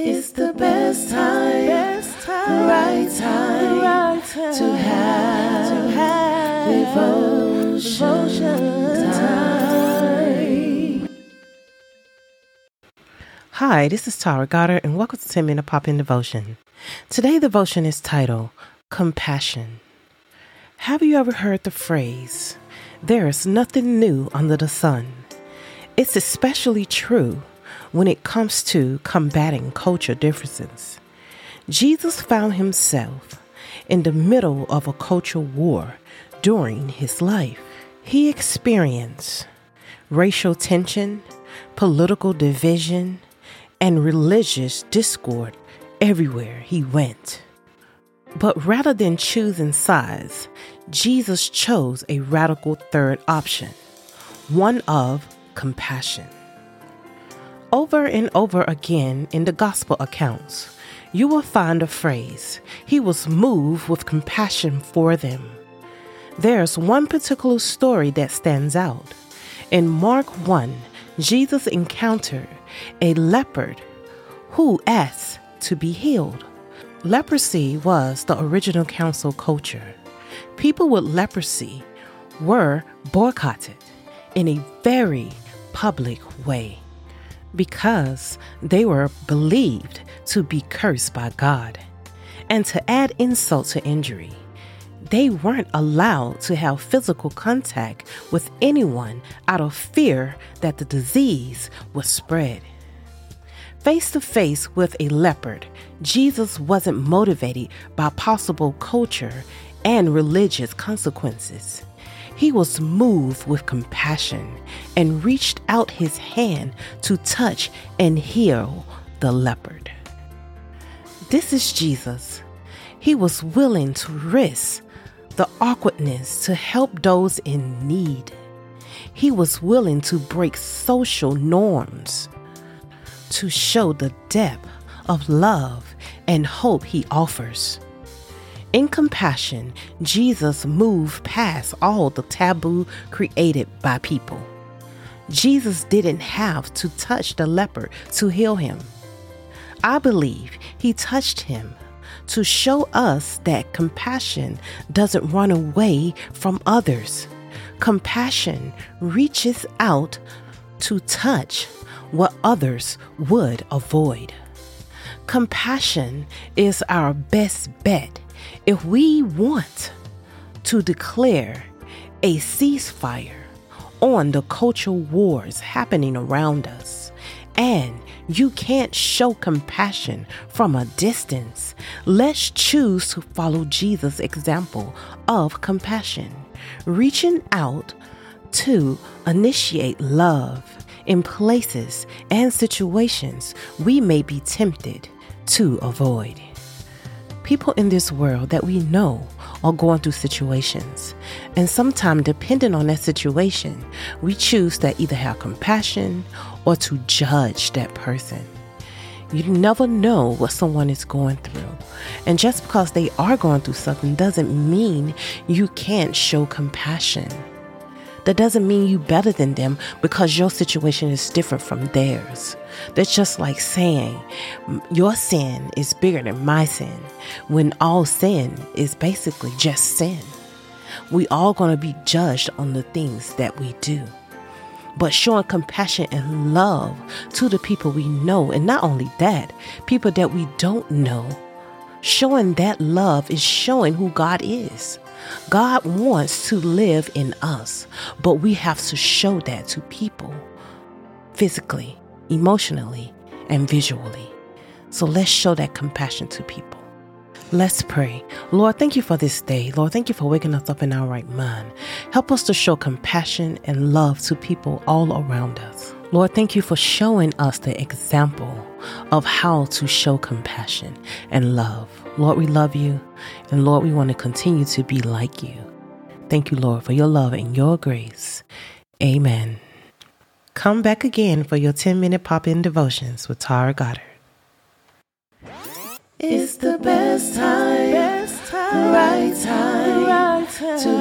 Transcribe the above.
It's the best time, best time, right time, right time to have, to have devotion, devotion time. Hi, this is Tara Goddard, and welcome to 10 Minute Pop In Devotion. Today, devotion is titled Compassion. Have you ever heard the phrase, There is nothing new under the sun? It's especially true when it comes to combating culture differences. Jesus found himself in the middle of a cultural war during his life. He experienced racial tension, political division, and religious discord everywhere he went. But rather than choosing sides, Jesus chose a radical third option, one of compassion. Over and over again in the gospel accounts, you will find a phrase, He was moved with compassion for them. There's one particular story that stands out. In Mark 1, Jesus encountered a leopard who asked to be healed. Leprosy was the original cancel culture. People with leprosy were boycotted in a very public way because they were believed to be cursed by God. And to add insult to injury, they weren't allowed to have physical contact with anyone out of fear that the disease would spread. Face to face with a leopard, Jesus wasn't motivated by possible culture and religious consequences. He was moved with compassion and reached out his hand to touch and heal the leopard. This is Jesus. He was willing to risk the awkwardness to help those in need. He was willing to break social norms to show the depth of love and hope he offers. In compassion, Jesus moved past all the taboo created by people. Jesus didn't have to touch the leper to heal him. I believe he touched him to show us that compassion doesn't run away from others. Compassion reaches out to touch what others would avoid. Compassion is our best bet if we want to declare a ceasefire on the cultural wars happening around us, and you can't show compassion from a distance, let's choose to follow Jesus' example of compassion, reaching out to initiate love in places and situations we may be tempted to avoid people in this world that we know are going through situations. And sometimes, depending on that situation, we choose to either have compassion or to judge that person. You never know what someone is going through. And just because they are going through something doesn't mean you can't show compassion. That doesn't mean you better than them because your situation is different from theirs. That's just like saying your sin is bigger than my sin when all sin is basically just sin. We all going to be judged on the things that we do. But showing compassion and love to the people we know, and not only that, people that we don't know, showing that love is showing who God is. God wants to live in us, but we have to show that to people physically, emotionally, and visually. So let's show that compassion to people. Let's pray. Lord, thank you for this day. Lord, thank you for waking us up in our right mind. Help us to show compassion and love to people all around us. Lord, thank you for showing us the example of how to show compassion and love. Lord, we love you. And Lord, we want to continue to be like you. Thank you, Lord, for your love and your grace. Amen. Come back again for your 10 minute pop in devotions with Tara Goddard. It's the best time, best time right time, right time to